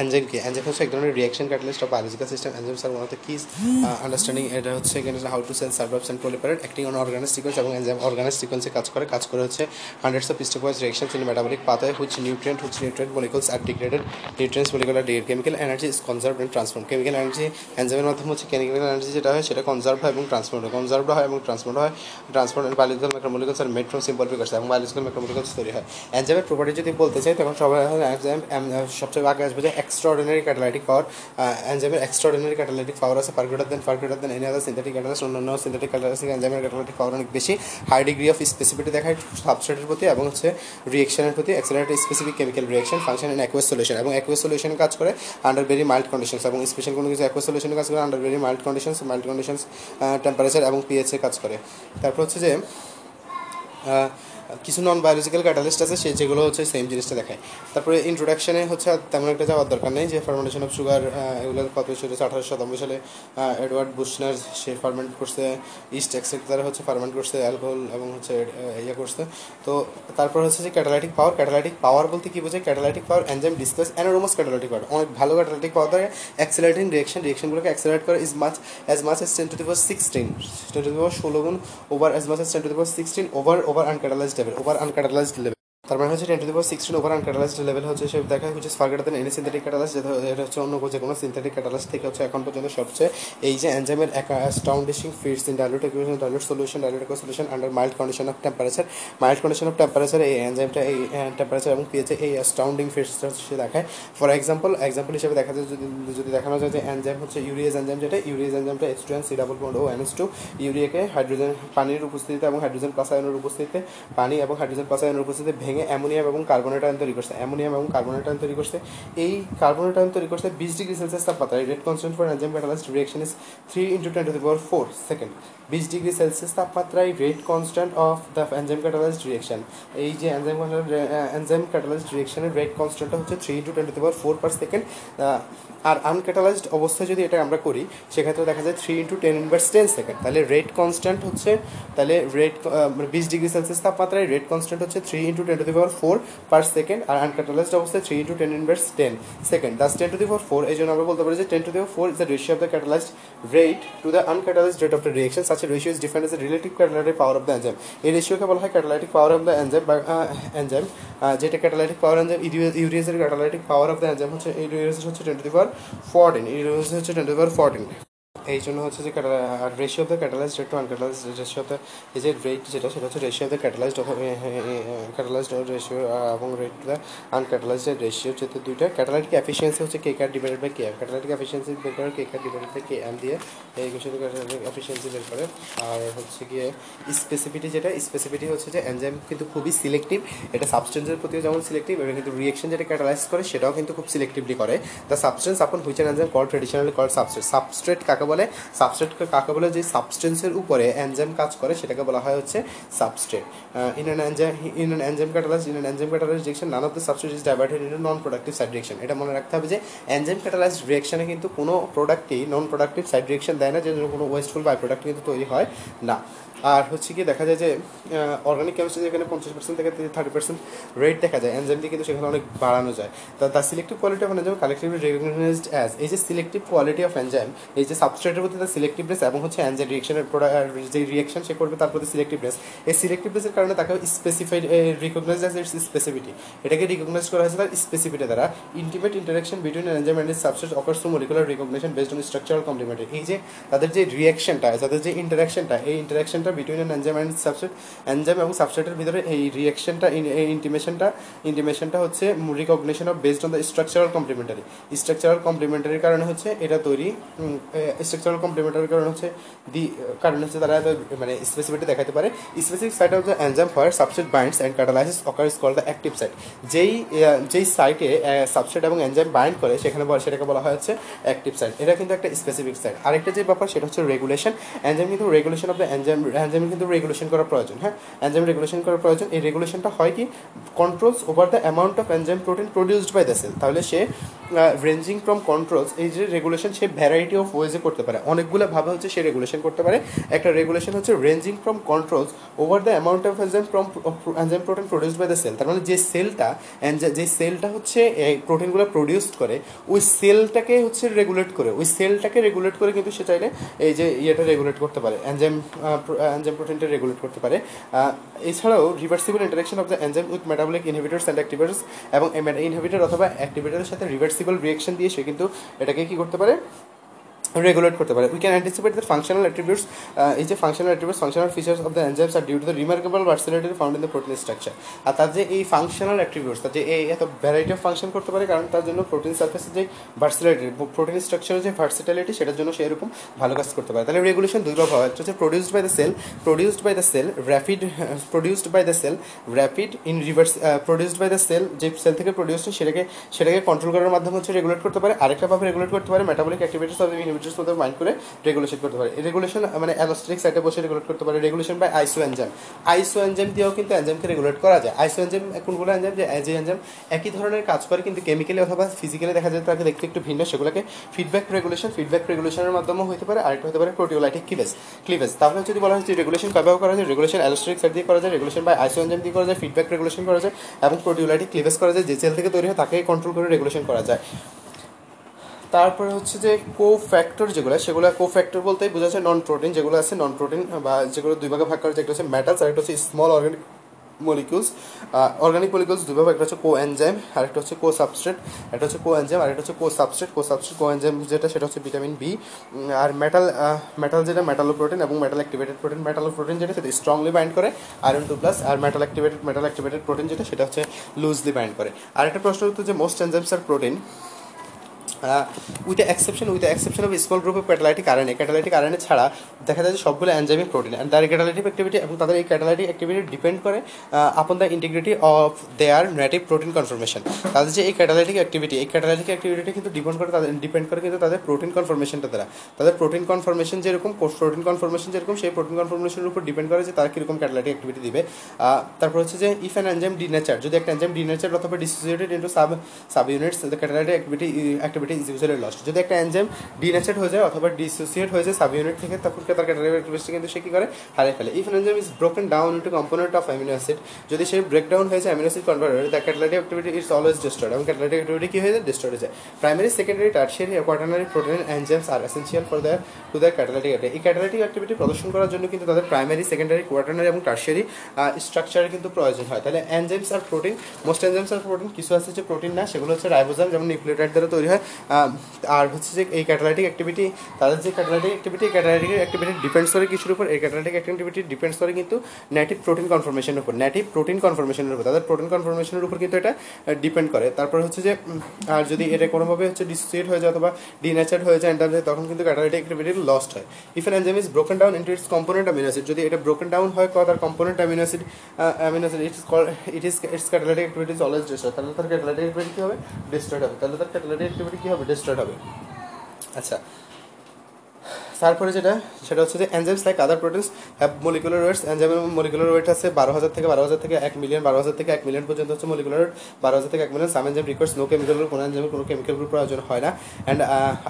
Enzyme কি? Enzyme হচ্ছে এক ধরনের reaction catalyst of biological system enzymes are one of the keys understanding এটা হচ্ছে এখানে how to cell survives and proliferate acting on organic sequence এবং এনজাইম অর্গানিক সিকোয়েন্সে কাজ করে। কাজ করে হচ্ছে hundreds of stepwise reaction in metabolic pathway which nutrient which nutrient molecules are degraded nutrients molecule are degrade chemical energy is conserve and transform chemical energy এনজাইমের মাধ্যমে হচ্ছে কেমিক্যাল এনার্জি যেটা হয়, সেটা কনজার্ভ হয় এবং ট্রান্সফার হয়। কনজার্ভ হয় এবং ট্রান্সফার হয়। Transfer biological macromolecules are from simple figures এবং বায়োলজিক্যাল ম্যাক্রোমলিকুলস তৈরি হয়। এনজাইমের প্রপার্টি যদি বলতে চাই, তখন সবাই এনজাইম সবচেয়ে আগে আসবে যে এক্সট্রাঅর্ডিনারি ক্যাটালাইটিক পাওয়ার এনজাইমের এক্সট্রাঅর্ডিনারি ক্যাটালাইটিক পাওয়ার আছে far greater than far greater than any other synthetic catalyst অন্যান্য সিনথেটিক ক্যাটালাইস্টিক এনজাইমের ক্যাটালাইটিক পাওয়ার অনেক বেশি। হাই ডিগ্রি অফ স্পেসিফিটি দেখায় সাবস্ট্রেটের প্রতি এবং হচ্ছে রিয়েকশনের প্রতি। Accelerated specific chemical reaction function in aqueous solution এবং অ্যাকুয়াস সলিউশন কাজ করে আন্ডার ভেরি মাইল্ড কন্ডিশনস এবং স্পেশাল কোনো কিছু অ্যাকুয়াস সলিউশনে কাজ করে under very mild conditions mild conditions temperature এবং পিএইচে কাজ করে। তারপর হচ্ছে যে কিছু নন বায়োলজিক্যাল ক্যাটালিস্ট আছে, সে যেগুলো হচ্ছে সেম জিনিসটা দেখায়। তারপরে ইন্ট্রোডাকশনে হচ্ছে তেমন একটা যাওয়ার দরকার নেই যে ফার্মেন্টেশন অফ সুগার এগুলো কত সেটা আঠারোশো সাতানব্বই সালে এডওয়ার্ড বুশনার সে ফার্মেন্ট করছে ইস্ট এক্সেক দ্বারা হচ্ছে ফার্মেন্ট করছে অ্যালকোহল এবং হচ্ছে ইয়ে করছে। তো তারপর হচ্ছে যে ক্যাটালাইটিক পাওয়ার ক্যাটালাইটিক পাওয়ার বলতে কী বোঝায়? Catalytic power enzyme displays enormous catalytic power অনেক ভালো ক্যাটালাইটিক পাওয়ার দ্বারা অ্যাক্সেলারেটিং রিয়েকশন রিয়েকশনগুলোকে অ্যাক্সেলারেট করে is much as much as ten to the power sixteen ten to the power ষোলো গুণ over as much as ten to the power sixteen over over uncatalysed level over uncatalysed level তার মানে হচ্ছে ten to the power sixteen over uncatalysed level হচ্ছে সে দেখা হচ্ছে ফার্গেটার দেন এনি সিনথেটিক ক্যাটালাইজ যেটা হচ্ছে অন্য যে কোনো সিনথেটিক ক্যাটালাইজ থেকে হচ্ছে এখন পর্যন্ত সবচেয়ে এই যে এনজাইমের astounding feeds in dilute equation dilute solution dilute solution under mild condition of temperature mild condition of temperature এই এনজাইমটা এই টেম্পারেচার এবং পিএচে এই অ্যাস্টাউন্ডিং ফিডসটা সে দেখায়। ফর এক্সাম্পল এক্সাম্পল হিসেবে দেখা যায় যদি যদি দেখানো যায় যে এনজাইম হচ্ছে ইউরিয়াজ এনজাইম যেটা urease এনজাইমটা H two N C double bond O N S two ইউরিয়াকে hydrogen পানির উপস্থিতিতে এবং হাইড্রোজেন প্লাস উপস্থিতিতে, পানি এবং হাইড্রোজেন প্লাস উপস্থিতিতে ভেঙে অ্যামোনিয়াম এবং কার্বনেট আয়ন তৈরি করছে। অ্যামোনিয়াম এবং কার্বনেট আয়ন তৈরি করছে। এই কার্বনেট আয়ন তৈরি করছে বিশ ডিগ্রি সেলসিয়াস তাপমাত্রায়। Rate constant for enzyme catalysed reaction is three into ten to power four second বিশ ডিগ্রি সেলসিয়াস তাপমাত্রায় rate constant of the enzyme catalysed reaction এই যে এনজাইম এনজাইম ক্যাটালাইজড রিয়েকশনের রেট কনস্ট্যান্টটা হচ্ছে three into ten to power four per second R uncatalysed অবস্থায় যদি এটা আমরা করি, সেক্ষেত্রে দেখা যায় three into ten inverse ten second তাহলে রেট কনস্ট্যান্ট হচ্ছে, তাহলে রেট বিশ ডিগ্রি সেলসিয়াস তাপমাত্রায় রেট কনস্ট্যান্ট হচ্ছে three into ten to the power four per second R uncatalysed অবস্থায় three into ten inverse ten second thus ten to the power four এই জন্য আমরা বলতে পারি যে ten to the power four is the ratio of the catalysed rate to the uncatalysed rate of the reaction such ratio is defined as relative catalytic power of the enzyme এই রেশিওকে বলা হয় catalytic power of the enzyme বা enzyme যেটা catalytic power enzyme ইউরিয়াসের catalytic power of the enzyme হচ্ছে urease হচ্ছে ten to the power fourteen urease হচ্ছে ten to the power fourteen এই জন্য হচ্ছে যে ratio of the catalysed rate to uncatalysed ratio of the এই যে রেট যেটা, সেটা হচ্ছে ratio of the catalysed catalysed ratio এবং rate to the uncatalysed ratio যেহেতু দুইটা। ক্যাটালাইটিক এফিসিয়েন্সি হচ্ছে K cat divided by K M catalytic efficiency বের করে K cat divided by K M দিয়ে এই ক্যাটালাইটিক এফিসিয়েন্সি বের করে। আর হচ্ছে গিয়ে স্পেসিফিটি যেটা স্পেসিফিটি হচ্ছে যে এনজাইম কিন্তু খুবই সিলেক্টিভ এটা সাবস্টেন্সের প্রতিও যেমন সিলেক্টিভ এটা কিন্তু রিয়েকশন যেটা ক্যাটালাইজ করে, সেটাও কিন্তু খুব সিলেক্টিভলি করে। The substance upon which an enzyme call traditionally call substrate substrate কাকে বলে সাবস্ট্রেট কাকে বলে? যে সাবস্টেন্সের উপরে এনজাইম কাজ করে, সেটাকে বলা হয় হচ্ছে substrate in an enzyme in an enzyme catalyse in an enzyme catalyse reaction none of the substrate is diverted in non productive side reaction এটা মনে রাখতে হবে যে এনজাইম ক্যাটালাইজ রিয়েকশনে কিন্তু কোনো প্রোডাক্টই নন প্রোডাক্টিভ সাইড রিয়েকশন দেয় না, যে কোনো ওয়েস্টফুল বাই প্রোডাক্ট কিন্তু তৈরি হয় না। আর হচ্ছে কি দেখা যায় যে অর্গানিক কেমিস্ট্রি যেখানে পঞ্চাশ পার্সেন্ট থেকে থার্টি পার্সেন্ট রেট দেখা যায় এনজাইম দিয়ে কিন্তু সেখানে অনেক বাড়ানো যায়। তা the selective quality of enzyme collectively recognised as এই যে সিলেক্টিভ কোয়ালিটি অফ এনজাইম এই যে সাবস্ট্রেটের প্রতি তার সিলেক্টিভনেস এবং হচ্ছে এনজাইম রিয়েকশনের যে রিয়েকশন সে করবে তার প্রতি সিলেক্টিভনেস এই সিলেক্টিভনেসের কারণে তাকে specified recognise as its specificity এটাকে রিকগনাইজ করা হয়েছে তার স্পেসিফিটি দ্বারা। Intimate interaction between enzyme and substrate occurs through molecular recognition based on structural complementary এই যে তাদের যে রিয়াকশনটা তাদের যে ইন্টারাকশনটা এই ইন্টারাকশনটা between an enzyme and substrate enzyme এবং সাবস্ট্রেটের ভিতরে এই রিয়াকশনটা ইন্টিমেশনটা ইন্টিমেশনটা হচ্ছে recognition of based on the structural complementary structural কমপ্লিমেন্টারির কারণে হচ্ছে এটা তৈরি স্ট্রাকচারাল কমপ্লিমেন্টারির কারণে হচ্ছে দি কারণ হচ্ছে তারা মানে স্পেসিফিটি দেখাতে পারে। Specific site of the enzyme where substrate binds and catalysis occur is call the active site যেই যেই সাইটে সাবস্ট্রেট এবং এনজাইম বাইন্ড করে, সেখানে সেটাকে বলা হয় হচ্ছে অ্যাক্টিভ সাইট এটা কিন্তু একটা স্পেসিফিক সাইট আরেকটা যে ব্যাপার, সেটা হচ্ছে রেগুলেশন এনজাইম কিন্তু রেগুলেশন অফ দ্য এনজাইম কিন্তু রেগুলেশন করা প্রয়োজন হ্যাঁ? এনজাইম রেগুলেশন করা প্রয়োজন। এই রেগুলেশনটা হয় কি? Controls over the amount of enzyme protein produced by the cell তাহলে সে রেঞ্জিং ফ্রম কন্ট্রোলস এই যে রেগুলেশন সে ভ্যারাইটি অফ ওয়েজে করতে পারে। অনেকগুলো ভাবে হচ্ছে সে রেগুলেশন করতে পারে। একটা রেগুলেশন হচ্ছে ranging from controls over the amount of enzyme from enzyme protein produced by the cell তার মানে যে সেলটা যে সেলটা হচ্ছে এই প্রোটিনগুলো প্রডিউস করে, ওই সেলটাকে হচ্ছে রেগুলেট করে। ওই সেলটাকে রেগুলেট করে কিন্তু সে চাইলে এই যে ইয়েটা রেগুলেট করতে পারে। এনজাইম এনজাইম প্রোটিনটা রেগুলেট করতে পারে। এছাড়াও reversible interaction of the enzyme with metabolic inhibitors and activators এবং ইনহিবিটার অথবা অ্যাক্টিভেটারের সাথে রিভার্সিবল রিয়েকশন দিয়ে সে কিন্তু এটাকে কি করতে পারে? রেগুলেট করতে পারে। We can anticipate the functional attributes এই যে functional attributes functional features of the enzymes are due to the remarkable versatility found in the protein structure are তার যে এই ফাংশনাল অ্যাট্রিবিউটস তার যে এই এত ভ্যারাইটি অফ ফাংশন করতে পারে, কারণ তার জন্য প্রোটিন সার্ফেসের যে ভার্সিলিটি প্রোটিন স্ট্রাকচারের যে ভার্সিটালিটি সেটার জন্য সে এরকম ভালো কাজ করতে পারে। তাহলে রেগুলেশন দুই হয়। একটা হচ্ছে produced by the cell produced by the cell rapid produced by the cell rapid in reverse produced by the cell যে সেল থেকে প্রডিউসড সেটাকে সেটাকে কন্ট্রোল করার মাধ্যমে হচ্ছে রেগুলেট করতে পারে। আরেকটা ভাবে রেগুলেট করতে পারে মেটাবলিক অ্যাক্টিভিটিস অফ ইনহিবিটার্স মধ্যে মাইন্ড করে রেগুলেশন করতে পারে। রেগুলেশন মানে অ্যালোস্টিক সাইডে বসে রেগুলেট করতে পারে। Regulation by isoenzyme isoenzyme দিয়েও কিন্তু এনজাইমকে রেগুলেট করা যায়। আইসো এনজাইম কোনগুলো এনজাইম যে যে এনজাইম একই ধরনের কাজ করে কিন্তু কেমিক্যালি অথবা ফিজিক্যালি দেখা যায়, তাকে দেখতে একটু ভিন্ন। সেগুলোকে ফিডব্যাক রেগুলেশন ফিডব্যাক রেগুলেশনের মাধ্যমে হতে পারে। আরেকটা হতে পারে প্রোটিওলাইটিক ক্লিভেজ ক্লিভেজ তাহলে যদি বলা হয় যে রেগুলেশন কীভাবে করা যায় রেগুলেশন অ্যালোস্টিক সাইড দিয়ে করা যায় রেগুলেশন বাই আইসো এনজাইম দিয়ে করা যায় ফিডব্যাক রেগুলেশন করা যায়, এবং প্রোটিওলাইটিক ক্লিভেজ করা যায়, যে সেল থেকে তৈরি হয়, তাকে কন্ট্রোল করে রেগুলেশন করা যায়। তারপরে হচ্ছে যে কো ফ্যাক্টর যেগুলো, সেগুলো কো ফ্যাক্টর বলতেই বোঝা যায় নন প্রোটিন যেগুলো আছে নন প্রোটিন বা যেগুলো দুই ভাগে ভাগ করা একটা হচ্ছে মেটালস আর একটা হচ্ছে small organic molecules organic molecules দুই ভাবে একটা হচ্ছে কো এনজাইম আর একটা হচ্ছে কো সাবস্ট্রেট একটা হচ্ছে কো এনজাইম আর একটা হচ্ছে কো সাবস্ট্রেট কো সাবস্ট্রেট কো এনজাইম যেটা, সেটা হচ্ছে vitamin B are metal metal যেটা মেটালো প্রোটিন এবং মেটাল অ্যাক্টিভেটেড প্রোটিন মেটালো প্রোটিন যেটা, সেটা স্ট্রংলি বাইন্ড করে iron two plus are metal activated metal activated protein যেটা, সেটা হচ্ছে লুজলি বাইন্ড করে। আর একটা প্রশ্ন হচ্ছে যে most enzymes are protein with exception with exception of small group of catalytic RNA catalytic RNA ছাড়া দেখা যায় যে সবগুলো এনজাইমিক প্রোটিন অ্যান্ড তার ক্যাটালাইটিক অ্যাক্টিভিটি এবং তাদের এই ক্যাটালাইটিক অ্যাক্টিভিটি ডিপেন্ড করে upon the integrity of their native protein conformation তাদের যে এই ক্যাটালাইটিক অ্যাক্টিভিটি এই ক্যাটালাইটিক অ্যাক্টিভিটি কিন্তু ডিপেন্ড করে তাদের ডিপেন্ড করে কিন্তু তাদের প্রোটিন কনফরমেশনটা দ্বারা। তাদের প্রোটিন কনফরমেশন যেরকম প্রোটিন কনফরমেশন যেরকম, সেই প্রোটিন কনফরমেশনের উপর ডিপেন্ড করে যে তারা কীরকম ক্যাটালাইটিক অ্যাক্টিভিটি দিবে। তারপর হচ্ছে যে ইফ অ্যান এনজাইম ডিনেচার যদি একটা এনজাইম ডিনেচার অথবা dissociated into sub subunits the catalytic activity activity is usually lost যদি একটা এনজাইম ডিনেচার্ড হয়ে যায় অথবা ডিসোসিয়েট হয়ে যায় সাব ইউনিট থেকে, তখন তার ক্যাটালাইটিক কিন্তু সে কী করে? হারিয়ে ফেলে। If enzyme is broken down into component of amino acid যদি সে ব্রেক ডাউন হয়ে যায় amino acid converter the catalytic activity is always destroyed এবং ক্যাটালাইটিক অ্যাক্টিভিটি কী হয়ে যায়? ডিস্ট্রয়েড হয়ে যায়। Primary secondary tertiary quaternary protein enzymes are essential for their to the catalytic এই ক্যাটালাইটিক অ্যাক্টিভিটি প্রদর্শন করার জন্য কিন্তু তাদের প্রাইমারি সেকেন্ডারি কোয়াটারনারি এবং টার্সিয়ারি স্ট্রাকচারের কিন্তু প্রয়োজন হয়। তাহলে enzymes are protein most enzymes are protein কিছু আছে যে প্রোটিন না, সেগুলো হচ্ছে রাইবোজাম যেমন নিউক্লিওটাইড দ্বারা তৈরি হয় আর হচ্ছে যে এই ক্যাটালাইটিক অ্যাক্টিভিটি তাদের যে catalytic activity catalytic activity depends করে কিছুর উপর? এই ক্যাটালাইটিক অ্যাক্টিভিটি ডিপেন্ডস করে কিন্তু নেটিভ প্রোটিন কনফার্মেশনের উপর। নেটিভ প্রোটিন কনফার্মেশনের উপর। তাদের প্রোটিন কনফার্মেশনের উপর কিন্তু এটা ডিপেন্ড করে। তারপর হচ্ছে যে আর যদি এটা কোনোভাবে হচ্ছে ডিসোসিয়েট হয়ে যায় অথবা ডিনেচার্ড হয়ে যায় এন্টারভে তখন কিন্তু ক্যাটালাইটিক অ্যাক্টিভিটি লস্ট হয়। If an enzyme is broken down into its component amino acid যদি এটা ব্রোকেন ডাউন হয় তার component amino acid amino acid it is call it is its catalytic activity is always destroyed তাহলে তার catalytic activity কী হবে? Destroyed হবে। তাহলে তার ক্যাটালাইটিক অ্যাক্টিভিটি কী হবে ডিস্ট্রয়েড হবে। আচ্ছা তারপরে যেটা সেটা হচ্ছে যে enzymes like other proteins have molecular weights এনজাইমের মলিকুলার ওয়েট আছে বারো হাজার থেকে বারো হাজার থেকে এক মিলিয়ন বারো হাজার থেকে এক মিলিয়ন পর্যন্ত হচ্ছে মলিকুলার ওয়েট বারো হাজার থেকে এক million some enzyme requires no chemical কোনো এনজাইমের কোনো কেমিক্যাল গ্রুপ প্রয়োজন হয় না। And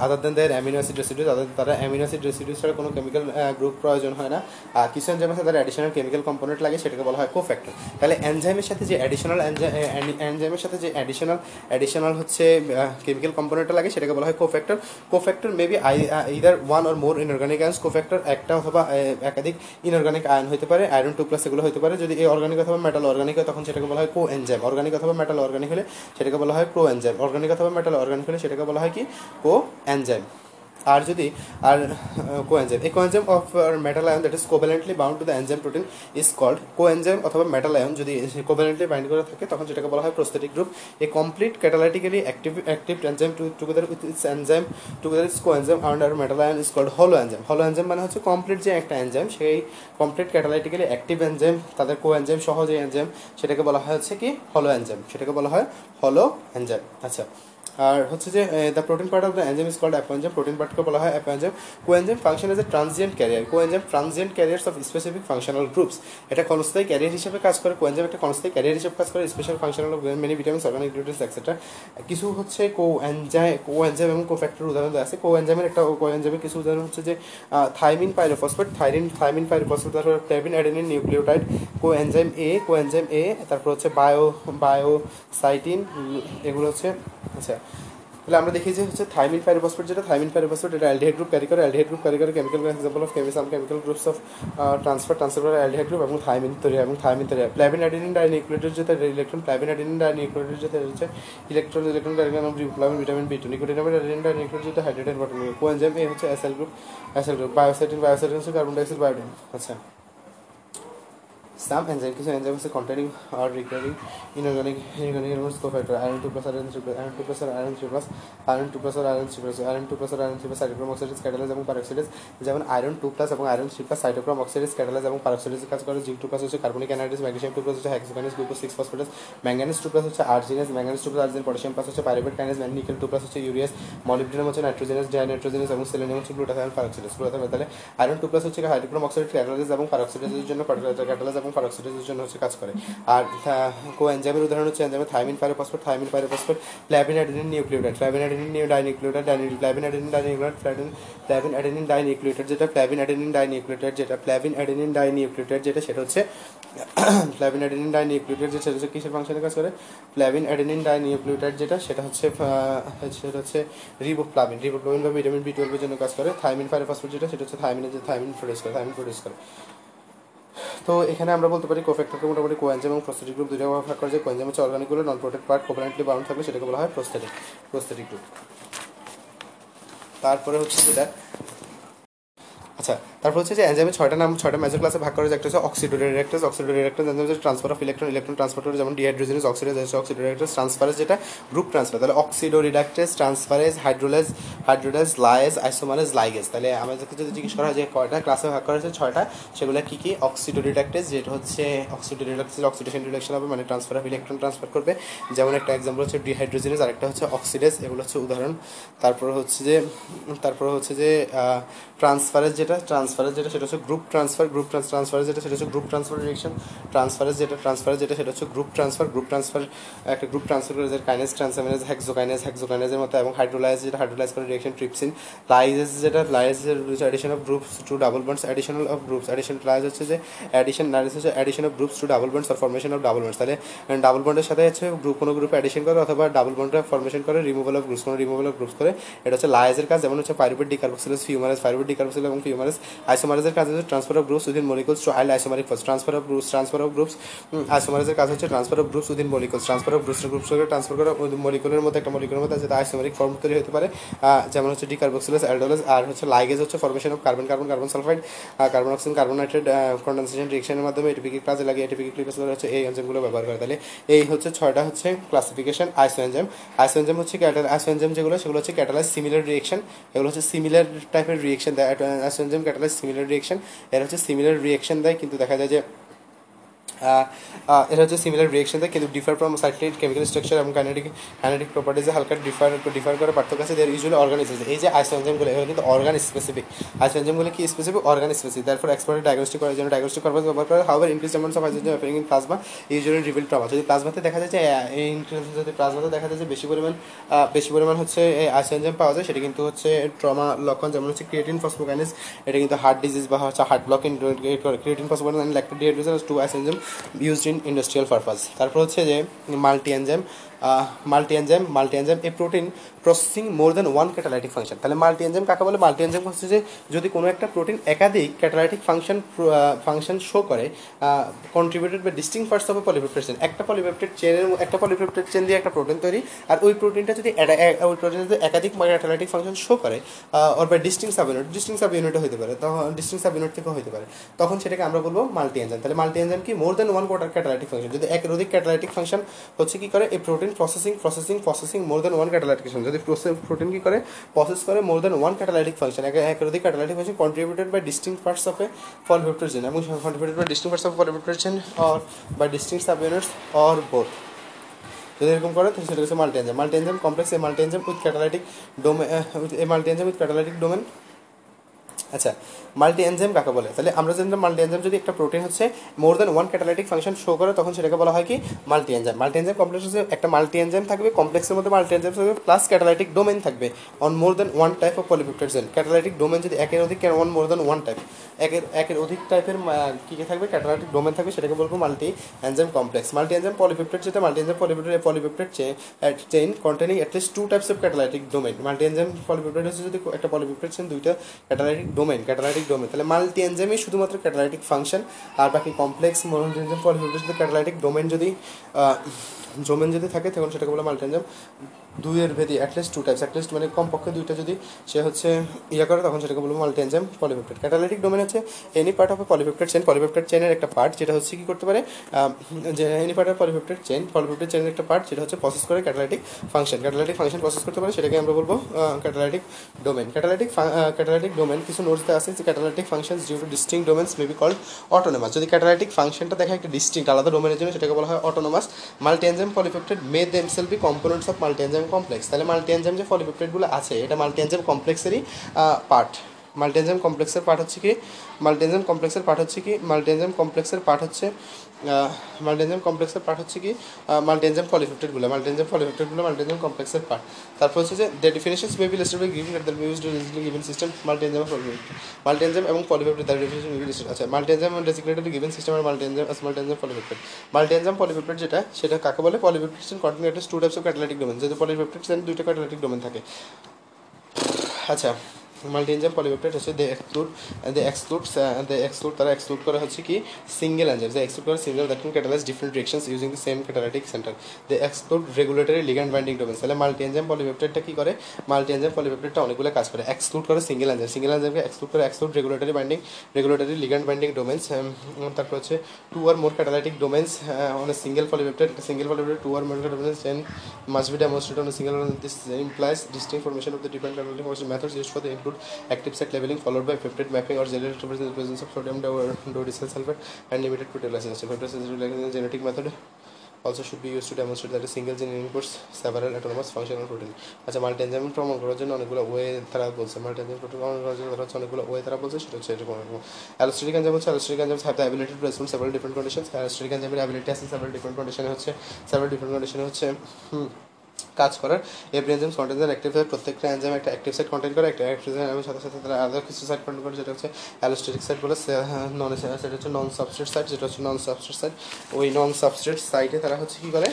other then there amino acid residues other তারা অ্যামিনো অ্যাসিড রেসিডিউস ছাড়া কোনো কেমিক্যাল গ্রুপ প্রয়োজন হয় না। আর কিছু এনজাইম আছে, তার অ্যাডিশনাল কেমিক্যাল কম্পোনেন্ট লাগে, সেটাকে বলা হয় কোফ্যাক্টর তাহলে এনজাইমের সাথে যে অ্যাডিশনাল এনজাইমের সাথে যে অ্যাডিশনাল অ্যাডিশনাল হচ্ছে কেমিক্যাল কম্পোনেন্টটা লাগে, সেটাকে বলা হয় cofactor cofactor may be either one or more inorganic ions cofactor একটা অথবা একাধিক ইনঅর্গানিক আয়ন হতে পারে আয়রন টু প্লাস এগুলো হতে পারে। যদি এই অর্গানিক অথবা মেটাল অর্গানিক হয়, তখন সেটাকে বলা হয় কো এনজাইম অর্গানিক অথবা মেটাল অর্গানিক হলে সেটাকে বলা হয় প্রো এনজাইম অর্গানিক অথবা মেটাল অর্গানিক হলে সেটাকে বলা হয় কি? কো এনজাইম আর যদি, আর কোএনজাইম এই coenzyme of metal ion that is covalently bound to the enzyme protein is called coenzyme অথবা মেটাল আয়ন যদি কোভ্যালেন্টলি বাইন্ড করে থাকে, তখন যেটাকে বলা হয় prosthetic group a complete catalytically active active enzyme to together with its enzyme together is coenzyme and or metal ion is called holoenzyme holoenzyme মানে হচ্ছে কমপ্লিট যে একটা এনজাইম সেই কমপ্লিট ক্যাটালাইটিক্যালি অ্যাক্টিভ এনজাইম তাদের কো এনজাইম সহ যে enzyme সেটাকে বলা হয় হচ্ছে কি? হলো এনজাইম সেটাকে বলা হয় হলো এনজাইম আচ্ছা। আর হচ্ছে যে the protein part of the enzyme is called apoenzyme protein পার্টকে বলা হয় apoenzyme coenzyme function as a transient carrier coenzyme transient carriers of specific functional groups এটা ক্ষণস্থায়ী ক্যারিয়ার হিসেবে কাজ করে। কোএনজাইম একটা ক্ষণস্থায়ী ক্যারিয়ার হিসেবে কাজ করে। Special functional of many vitamins organic nutrients extra কিছু হচ্ছে কো এনজাইম কো এনজাইম এবং কো ফ্যাক্টর উদাহরণ আছে। কো এনজাইমের একটা কো এনজাইমের কিছু উদাহরণ হচ্ছে যে থাইমিন পাইরোফসফেট থাইরিন থাইমিন পাইরোফসফেট তারপর flavin adenine nucleotide coenzyme A coenzyme A তারপর হচ্ছে বায়ো বায়োসাইটিন এগুলো হচ্ছে আচ্ছা। তাহলে আমরা দেখি যে হচ্ছে থাইমিন পাইরোফসফেট যেটা, থাইমিন পাইরোফসফেট এটা অ্যালডিহাইড গ্রুপ ক্যারি করে অ্যালডিহাইড গ্রুপ ক্যারি করে chemical example of কেমিসাম chemical groups of transfer transfer aldehyde group এবং থাইমিন তৈরি, এবং থাইমিন তৈরি। প্ল্যাভিন অ্যাডিনিন ডাইনিউক্লিয়েটেড যেটা ইলেকট্রন প্ল্যাভিন অ্যাডিনিন ডাইনিউক্লিয়েটেড যেটা হচ্ছে electron electron diagram of riboflavin vitamin B two nicotinamide adenine dinucleotide যেটা hydrated বটন coenzyme A হচ্ছে acyl group acyl group biocytin biocytin হচ্ছে কার্বন ডাইঅক্সাইড বায়োডিন আচ্ছা। Some enzymes, কিছু or recurring inorganic inorganic elements cofactor iron 2 plus iron 3 plus iron 2 plus or iron 3 plus iron 2 plus or iron 3 plus iron 2 plus or iron 3 plus cytochrome oxidase catalyse এবং peroxidase যেমন iron 2 plus এবং iron 3 plus cytochrome oxidase catalyse এবং peroxidase কাজ করে zinc 2 plus হচ্ছে carbonic anhydrase magnesium 2 plus হচ্ছে hexokinase glucose 6 phosphatase manganese 2 plus হচ্ছে arginase manganese 2 plus আর্জিন potassium plus হচ্ছে পাইরুভেট কাইনেজ নিকেল 2 প্লাস হচ্ছে ইউরিয়াস মলিবডিনাম হচ্ছে নাইট্রোজেনাস ডাইনাইট্রোজেনাস এবং সেলেনিয়াম হচ্ছে গ্লুটাথাইন পারঅক্সাইডেজ গ্লুটাথাইন তাহলে আয়রন 2 প্লাস হচ্ছে হাইড্রোক্রোম অক্সাইড ক্যাটালাইজ এবং পারঅক্সাইডেজের জন্য ক্যাটালাইজ এবং পারঅক্সাইডেজের জন্য হচ্ছে কাজ করে। আর কো এনজাইমের উদাহরণ হচ্ছে এনজাইমে thiamine pyrophosphate thiamine pyrophosphate flavin adenine nucleotide. Flavin adenine new dinucleotide flavin adenine dinucleotide flavin flavin adenine dinucleotide যেটা প্ল্যাভিন অ্যাডেনিন ডাইনিউক্লিওটাইড যেটা প্ল্যাভিন অ্যাডেনিন ডাইনিউক্লিওটাইড যেটা, সেটা হচ্ছে প্ল্যাভিন অ্যাডেনিন ডাইনিউক্লিওটাইড যেটা হচ্ছে কিসের ফাংশনে কাজ করে? প্ল্যাভিন অ্যাডেনিন ডাইনিউক্লিওটাইড যেটা, সেটা হচ্ছে সেটা হচ্ছে রিবোপ্লাভিন রিবোপ্লাভিন বা ভিটামিন বি টুয়েলভের জন্য কাজ করে। থাইমিন পাইরোফসফেট যেটা, সেটা হচ্ছে থাইমিনের যে, থাইমিন প্রডিউস করে, থাইমিন প্রডিউস করে। তো এখানে আমরা বলতে পারি কোফ্যাক্টরকে মোটামুটি কোয়েঞ্জাম এবং প্রস্থেটিক গ্রুপ দুটো ভাগ করা যায়। কোয়েঞ্জাম হচ্ছে অর্গানিকগুলো non protein part covalently bound থাকলে সেটাকে বলা হয় প্রস্থেটিক প্রস্থেটিক গ্রুপ তারপরে হচ্ছে যেটা আচ্ছা তারপর হচ্ছে যে এনজাইমের ছয়টা নাম, ছয়টা মেজর ক্লাসে ভাগ করা যায় একটা হচ্ছে অক্সিডোরেক্টাস অক্সিডোরেক্টাস এনজাইম হচ্ছে transfer of electron electron transfer যেমন ডিহাইড্রোজেনাস অক্সিডেজ আছে অক্সিডোরেক্টাস ট্রান্সফারেজ যেটা গ্রুপ ট্রান্সফার তাহলে oxidoreductase transferase hydrolase hydrolase lyase isomerase ligase তাহলে আমাদেরকে যদি জিজ্ঞেস করা হয় যে কয়টা ক্লাসে ভাগ করা হয়েছে, ছয়টা, সেগুলো কি কি? অক্সিডোরিডাক্টেস যেটা হচ্ছে অক্সিডোরিডাক্টেস অক্সিডেশন রিডাকশন হবে মানে ট্রান্সফার অফ ইলেকট্রন ট্রান্সফার করবে। যেমন একটা এক্সাম্পল হচ্ছে ডিহাইড্রোজেনাস আরেকটা হচ্ছে অক্সিডেজ এগুলো হচ্ছে উদাহরণ। তারপর হচ্ছে যে, তারপর হচ্ছে যে ট্রান্সফারেজ যেটা ট্রান্সফারেজ যেটা, সেটা হচ্ছে গ্রুপ ট্রান্সফার গ্রুপ ট্রান্সফারেজ যেটা, সেটা হচ্ছে গ্রুপ ট্রান্সফার রিয়েকশন ট্রান্সফারেজ যেটা ট্রান্সফারেজ যেটা, সেটা হচ্ছে গ্রুপ ট্রান্সফার গ্রুপ ট্রান্সফার একটা গ্রুপ ট্রান্সফার করে যে কাইনেস ট্রান্সফারেজ হেক্সোকাইনেস হেক্সোকাইনেসের মতো এবং হাইড্রোলাইজ যেটা হাইড্রোলাইজ করে রিয়েকশন ট্রিপসিন লাইজেস যেটা লাইজের addition of groups to double bonds additional of groups addition lyase হচ্ছে যে অ্যাডিশন লাইজ হচ্ছে addition of groups to double bonds or formation of double bonds তাহলে double বন্ডের সাথে হচ্ছে গ্রুপ কোনো গ্রুপে অ্যাডিশন করে অথবা ডাবল বন্ডের ফর্মেশন করে রিমুভাল অফ গ্রুপস কোনো রিমুভাল অফ গ্রুপস করে, এটা হচ্ছে লাইজের কাজ, যেমন হচ্ছে পাইরুবেট ডিকার্বক্সিলাস ফিউমারেস পাইরুবেট ডিকার্বক্সিল এবং ফিউমারেস আইসোমারেজের কাজ হচ্ছে transfer of groups within molecules to আইল isomeric FOSS transfer of groups transfer of groups আইসোমারেজের কাজ হচ্ছে transfer of groups within molecules transfer of groups groups করে ট্রান্সফার করা মলিকুলের মধ্যে একটা মলিকুলের মধ্যে যেটা আইসোমারিক ফর্ম তৈরি হতে পারে। যেমন হচ্ছে ডিকার্বক্সিলাস অ্যালডোলাস আর হচ্ছে লাইগেজ হচ্ছে formation of carbon carbon carbon sulphide carbon oxygen carbon nitrate condensation রিয়েকশনের মাধ্যমে এটিপিকে কাজে লাগে। এটিপিকে ক্লিপাস করে হচ্ছে এই এনজাইমগুলো ব্যবহার করে। তাহলে এই হচ্ছে ছয়টা হচ্ছে ক্লাসিফিকেশন আইসো এনজাইম আইসো হচ্ছে আইসো এনজাইম যেগুলো, সেগুলো হচ্ছে ক্যাটালাইজ সিমিলার রিয়েকশন এগুলো হচ্ছে সিমিলার টাইপের রিয়েকশন আইসো এনজাইম ক্যাটালাইজ সিমিলার রিয়েকশন এরা হচ্ছে সিমিলার রিয়েকশন দেয় কিন্তু দেখা যায় যে এটা হচ্ছে সিমিলার রিয়েকশন দেয়, কিন্তু differ from cyclic chemical structure এবং কাইনেটিক কাইনেটিক প্রপার্টিজে হালকা ডিফার ডিফার করে পার্থক্য আছে। দের ইউজুয়ালি অর্গানিজম এই যে আইসোএনজাইমগুলো এগুলো কিন্তু অর্গান স্পেসিফিক আইসোএনজাইমগুলো কি স্পেসিফিক অর্গান স্পেসিফিক তারপর এক্সপার্ট ডায়াগনোস্টিক করার জন্য ডায়াগনোস্টিক পারপাস ব্যবহার করে। However increase amounts of isoenzyme appearing in plasma usually reveal trauma যদি প্লাজমাতে দেখা যায় যে ইনক্রিজ যদি প্লাজমাতে দেখা যায় যে বেশি পরিমাণ বেশি পরিমাণ হচ্ছে আইসোএনজাইম পাওয়া যায়, সেটা কিন্তু হচ্ছে ট্রমা লক্ষণ, যেমন হচ্ছে ক্রিয়েটিন ফসফোকাইনেস এটা কিন্তু হার্ট ডিজিজ বা হচ্ছে হার্ট ব্লক ইন্ডিকেট করে creatine phosphokinase and lactate dehydrogenase two isoenzyme used in industrial purpose তারপর হচ্ছে যে multi enzyme multi enzyme multi enzyme a protein processing more then one catalytic function তাহলে multi enzyme কাকে বলে? Multi enzyme হচ্ছে যে, যদি কোনো একটা প্রোটিন একাধিক ক্যাটালাইটিক ফাংশন ফাংশন শো করে কন্ট্রিবিউটেড বা ডিস্টিং পার্টস অফ পলিপেপ্টাইড একটা পলিপেপ্টাইড চেনের একটা পলিপেপ্টাইড চেন দিয়ে একটা প্রোটিন তৈরি, আর ওই প্রোটিনটা যদি ওই প্রোটিন যদি একাধিক ক্যাটালাইটিক ফাংশন শো করে ওর বা distinct sub unit distinct sub ইউনিটও হতে পারে। তখন ডিস্টিং সাব ইউনিট থেকেও হতে পারে। তখন সেটাকে আমরা বলব মাল্টি এনজাইম তাহলে মাল্টি এনজাইম কি? More then one quarter catalytic function যদি এক অধিক ক্যাটালাইটিক ফাংশন হচ্ছে কি করে? এই protein processing processing processing more then one catalytic function যদি প্রোটিন কি করে? প্রসেস করে more than one catalytic function এক অধিক catalytic function contributed by distinct parts of a full polypeptide এবং contributed by distinct parts of full chain or by distinct sub units or both যদি এরকম করে, তাহলে সেটা হচ্ছে multi enzyme multi enzyme complex a multi enzyme with catalytic domain a multi enzyme with catalytic domain আচ্ছা multi enzyme কাকে বলে? তাহলে আমরা জানলাম মাল্টি এনজাইম যদি একটা প্রোটিন হচ্ছে more than one catalytic function show করে, তখন সেটাকে বলা হয় কি? Multi enzyme multi enzyme complex হচ্ছে একটা মাল্টি এনজাইম থাকবে কমপ্লেক্সের মধ্যে মাল্টি এনজাইম থাকবে প্লাস ক্যাটালাইটিক ডোমেন থাকবে on more than one type of polypeptide chain catalytic domain যদি একের অধিক on more than one type একের একের অধিক টাইপের কী কী থাকবে? ক্যাটালাইটিক ডোমেন থাকবে, সেটাকে বলব multi enzyme complex multi enzyme polypeptide যেটা multi enzyme polypeptide polypeptide chain containing at least two types of catalytic domain multi enzyme polypeptide হচ্ছে যদি একটা পলিপেপ্টাইড চেইন দুইটা ক্যাটালাইটিক ডোমেন ক্যাটালাইটিক ডোমেন তাহলে মাল্টি এনজেমি শুধুমাত্র ক্যাটালাইটিক ফাংশন, আর বাকি complex মনোজেন ফর যদি ক্যাটালাইটিক ডোমেন যদি ডোমেন যদি থাকে, তখন সেটাকে বলে মাল্টি এনজাইম দুইয়ের ভেদি অ্যাটলিস্ট টু টাইপস অ্যাটলিস্ট মানে কমপক্ষে দুইটা যদি সে হচ্ছে ইয়ে করে, তখন সেটাকে বলব multi enzyme polypeptide catalytic domain হচ্ছে any part of a polypeptide chain polypeptide চেনের একটা পার্ট যেটা হচ্ছে কি করতে পারে যে any part of polypeptide chain polypeptide চেনের একটা পার্ট যেটা হচ্ছে প্রসেস করে catalytic function catalytic function process করতে পারে, সেটাকে আমরা বলব catalytic domain catalytic catalytic domain কিছু নোটসতে আছে যে catalytic function due to distinct domains may be called autonomous যদি ক্যাটালাইটিক ফাংশনটা দেখা একটা ডিস্টিংক্ট আলাদা ডোমেনের জন্য সেটাকে বলা হয় autonomous multi enzyme polypeptide may themselves be components of multienzyme complex তাহলে মাল্টি এনজাইম যে পলিপেপটাইডগুলো আছে, এটা মাল্টি এনজাইম কমপ্লেক্সেরই পার্ট মাল্টি এনজাইম কমপ্লেক্সের পার্ট হচ্ছে কি? মাল্টি এনজাইম কমপ্লেক্সের পার্ট হচ্ছে কি? মাল্টি এনজাইম কমপ্লেক্সের পার্ট হচ্ছে মাল্টি এনজাইম কমপ্লেক্সের পার্ট হচ্ছে কি? মাল্টি এনজাইম পলিপেপ্টাইডগুলো মাল্টি এনজাইম পলিপেপ্টাইডগুলো মাল্টি কমপ্লেক্সের পার্ট তারপর হচ্ছে যে the definitions may be listed by giving at the used in given system multi enzyme multi enzyme এবং polypeptide the definition may be listed আচ্ছা multi enzyme designated given system আর multi enzyme multi enzyme polypeptide multi enzyme polypeptide যেটা, সেটা কাকে বলে? Polypeptide chain continue একটা two types of catalytic domain যেহেতু chain দুইটা catalytic domain থাকে। আচ্ছা মাল্টি এনজাইম পলিপেপ্টাইড হচ্ছে they exclude they exclude they exclude তারা এক্সক্লুড করে হচ্ছে কি সিঙ্গেল এনজাইম দে এক্সক্লুড করে single that can catalyze different reactions using the same catalytic center they exclude regulatory ligand binding domains তাহলে multi enzyme পলিপেপ্টাইডটা কি করে? মাল্টি এনজাইম পলিপেপ্টাইডটা অনেকগুলো কাজ করে। এক্সক্লুড করে সিঙ্গেল এনজাইম সিঙ্গেল এনজাইমকে এক্সক্লুড করে exclude regulatory binding regulatory ligand binding domains তারপর হচ্ছে two or more catalytic domains on a single polypeptide single polypeptide two or more domains and must be demonstrated on a single this implies distinct formation of the different catalytic formation methods used for the include active site labeling followed by peptide mapping or gel representation the presence of sodium dodecyl sulfate and limited proteolysis. So peptide synthesis genetic method also should be used to demonstrate that a single gene inputs several autonomous functional protein আচ্ছা multi enzyme প্রমাণ করার জন্য অনেকগুলো way তারা বলছে multi enzyme প্রমাণ করার জন্য তারা হচ্ছে অনেকগুলো ওয়ে তারা বলছে সেটা হচ্ছে এরকম এরকম অ্যালোস্টেরিক এনজাইম হচ্ছে allosteric enzyme have the ability to respond several different conditions allosteric এনজাইমের অ্যাবিলিটি আছে সেভারাল ডিফারেন্ট কন্ডিশনে হচ্ছে সেভারাল ডিফারেন্ট কন্ডিশনে হচ্ছে কাজ করার এভরি এনজাইম কন্টেন্টের অ্যাক্টিভ সাইট প্রত্যেকটা এনজাইম একটা অ্যাক্টিভ সাইট কন্টেন্ট করে, একটা অ্যাক্টিভ সাইট সাথে সাথে তারা আলাদা কিছু সাইট কন্টেন্ট করে, যেটা হচ্ছে অ্যালোস্টেটিক সাইট বলে নন সেটা হচ্ছে নন সাবস্ট্রেট সাইট যেটা হচ্ছে নন সাবস্ট্রেট সাইট ওই নন সাবস্ট্রেট সাইটে তারা হচ্ছে কী করে?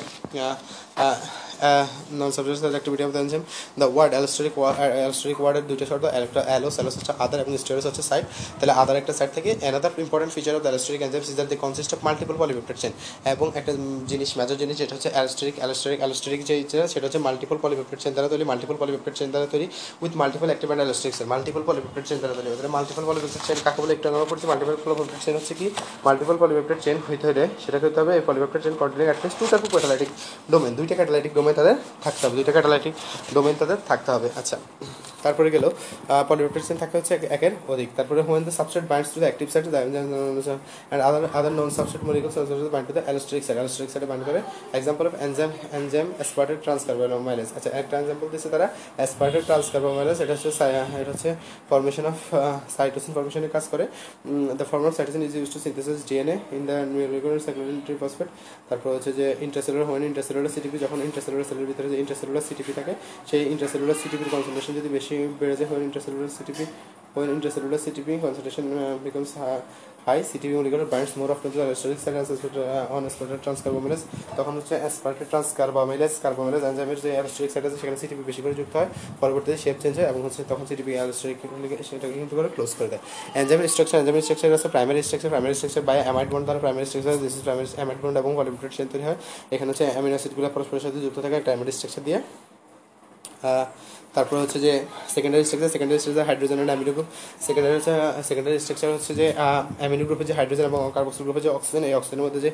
Site activity of the enzyme the word allosteric allosteric ওয়ার্ডের দুইটা শর্ত একটা অ্যালোস অ্যালোস হচ্ছে আদার এবং স্টেরোস হচ্ছে সাইট তাহলে আদার একটা সাইড থেকে another important feature of the allosteric enzymes is that consist of multiple polypeptide chain এবং একটা জিনিস মেজর জিনিস যেটা হচ্ছে অ্যালোস্টেরিক অ্যালোস্টেরিক অ্যালোস্টেরিক যে সেটা হচ্ছে মাল্টিপল পলিপেপ্টাইড চেন দ্বারা তৈরি মাল্টিপল পলিপেপ্টাইড চেন দ্বারা তৈরি with multiple active and allosteric cell multiple polypeptide chain দ্বারা তৈরি। তাহলে মাল্টিপল পলিপেপ্টাইড চেন কাকে বলে? একটু আমরা পড়ছি মাল্টিপল পলিপেপ্টাইড চেন হচ্ছে কি? মাল্টিপল পলিপেপ্টাইড চেন হইতে হলে সেটা হতে হবে? এই polypeptide chain continue at least two type catalytic domain দুইটা ক্যাটালাইটিক ডোমেন তাদের থাকতে হবে। দুইটা ক্যাটালাইটিক ডোমেন তাদের থাকতে হবে। আচ্ছা। তারপরে গেল চেন থাকে হচ্ছে একের অধিক। তারপরে when the substrate binds to the active site and other other non substrate molecules bind to the allosteric site allosteric সাইটে বাইন্ড করে example of enzyme enzyme aspartate transcarbamoylase আচ্ছা একটা এক্সাম্পল দিচ্ছে তারা অ্যাসপার্টেড ট্রান্সকার্বোমাইলেজ এটা হচ্ছে এটা হচ্ছে ফর্মেশন অফ সাইটোসিন ফর্মেশনের কাজ করে। The form of cytosine is use to synthesis DNA in the নিউক্লিওর সাইক্লোজেন phosphate তারপর হচ্ছে যে ইন্টারসেলুলার হোয়েন ইন্টারসেলুলার সিটিপি যখন ইন্টারসেলুলার সেলের ভিতরে যে ইন্টারসেলুলার সিটিপি থাকে, সেই ইন্টারসেলুলার সিটিপির কনসেন্ট্রেশন যদি বেশি বেড়ে যায় when intercellular CTP concentration uh, becomes high, high CTP molecule binds more often to the allosteric site as uh, on তখন হচ্ছে aspartate transcarbamylase carbamylase এনজাইমের যে অ্যালোস্টেরিক সাইট আছে সেখানে সিটিপি বেশি করে যুক্ত হয়। পরবর্তীতে শেপ চেঞ্জ হয় এবং হচ্ছে তখন সিটিপি অ্যালোস্টেরিক সেটাকে কিন্তু করে ক্লোজ করে দেয়। এনজাইমের স্ট্রাকচার এনজাইমের স্ট্রাকচার আছে primary structure primary structure by amide bond দ্বারা primary structure this is primary amide bond এবং পলিপেপ্টাইড চেন তৈরি হয়। এখানে হচ্ছে অ্যামিনো অ্যাসিডগুলো পরস্পরের সাথে যুক্ত থাকে। অ্যামাইড স্ট্রাকচার দিয়ে। তারপর হচ্ছে যে secondary structure secondary structure hydrogen and amino group secondary secondary structure হচ্ছে যে অ্যামিনো গ্রুপে যে হাইড্রোজেন এবং কার্বক্সিল গ্রুপে যে অক্সিজেন এই অক্সিজেনের মধ্যে যে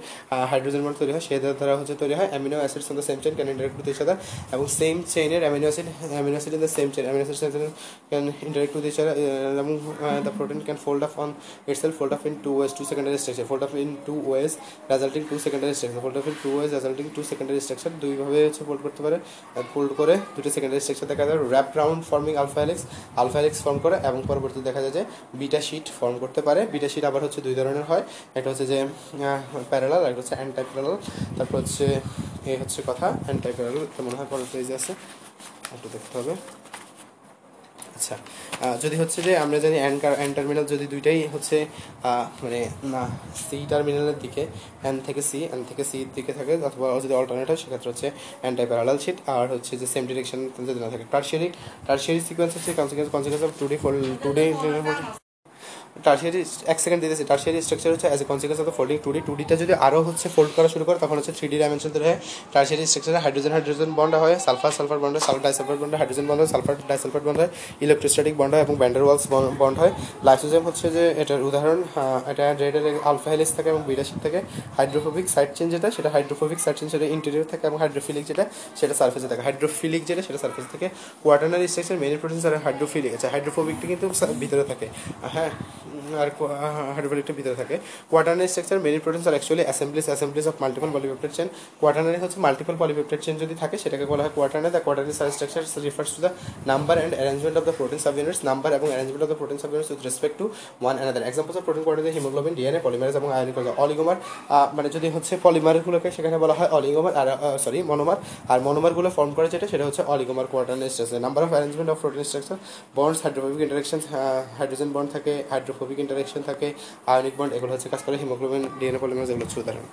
হাইড্রোজেন বন্ড তৈরি হয়, সেই দ্বারা হচ্ছে তৈরি হয় amino acids on the same chain can interact with each other এবং same চেইনের amino acid amino acid in the same chain amino acid can interact with each other এবং the protein can fold up on itself, fold up in two ways, two secondary structure, fold up in two ways, resulting two secondary structure fold up in two ways, resulting two secondary structure দুইভাবে হচ্ছে fold করতে পারে fold করে দুটো secondary structure দেখা যায়। Wrap round forming alpha helix alpha helix form করে এবং পরবর্তীতে দেখা যায় যে বিটা শিট ফর্ম করতে পারে। বিটা শিট আবার হচ্ছে দুই ধরনের হয়। একটা হচ্ছে যে প্যারালাল একটা হচ্ছে অ্যান্টাই প্যারালাল তারপর হচ্ছে এই হচ্ছে কথা অ্যান্টাই প্যারালাল মনে হয় পরের পেজে আছে। একটু দেখতে হবে। আচ্ছা যদি হচ্ছে যে আমরা জানি অ্যান টার্মিনাল যদি দুইটাই হচ্ছে মানে না সি টার্মিনালের দিকে অ্যান থেকে সি অ্যান থেকে সি দিকে থাকে, অথবা যদি অল্টারনেট হয়, সেক্ষেত্রে হচ্ছে অ্যান্টাই প্যারালাল শিট আর হচ্ছে যে সেম ডিরেকশন যদি না থাকে টার্সিয়ারি টার্সিয়ারি সিকোয়েন্স হচ্ছে consequence consequence of today today to tertiary এক সেকেন্ড দিতেছি টার্সিয়ারি স্ট্রাকচার হচ্ছে as a consequence of folding two D two ডিটা যদি আরও হচ্ছে ফোল্ড করা শুরু করে, তখন হচ্ছে থ্রি ডি ডাইমেনশন তৈরি হয়। টার্সিয়ারি স্ট্রাকচারে হাইড্রোজেন হাইড্রোজেন বন্ড হয় সালফার সালফার বন্ড হয় সালফার ডাইসালফার বন্ড হয় হাইড্রোজেন বন্ড হয় সালফার ডাইসালফার বন্ড হয় ইলেকট্রোস্ট্যাটিক বন্ড হয় এবং ব্যান্ডার ওয়ালস বন্ড হয়। লাইসোজেম হচ্ছে যে এটার উদাহরণ এটা রেডের আলফা হেলিস থাকে এবং বিরাশিক থাকে। হাইড্রোফোবিক সাইড চেঞ্জ যেটা, সেটা হাইড্রোফোবিক সাইড চেঞ্জ সেটা ইন্টেরিয়র থাকে এবং হাইড্রোফিলিক যেটা, সেটা সার্ফেসে থাকে। হাইড্রোফিলিক যেটা, সেটা সার্ফেসে থাকে। কোয়াটার্নারি স্ট্রাকচার মেনি প্রোটিন আর হাইড্রোফিলিক আছে হাইড্রোফোবিকটা কিন্তু ভিতরে থাকে। হ্যাঁ আর হাইড্রোফিলিকটা ভিতরে থাকে। Quaternary structure many proteins are actually assemblies assemblies of multiple polypeptide chain quaternary হচ্ছে মাল্টিপল পলিপেপ্টাইড চেন যদি থাকে, সেটাকে বলা হয় quaternary the quaternary structure refers to the number and arrangement of the protein subunits number এবং arrangement of the protein subunits with respect to one another examples of protein quarter haemoglobin DNA polymerase এবং ionic oligomer মানে যদি হচ্ছে পলিমারগুলোকে সেখানে বলা হয় oligomer আর সরি মনোমার আর মনোমারগুলো ফর্ম করে যেটা, সেটা হচ্ছে oligomer quaternary structure number of arrangement of protein structure bonds hydrophobic interaction hydrogen bond থাকে হাইড্রোফোবিক ইন্টারেকশন থাকে, আয়নিক বন্ড এগুলো হচ্ছে কাজ করে হিমোগ্লোবিন ডিএনএ পলিমারেজ এগুলো হচ্ছে উদাহরণ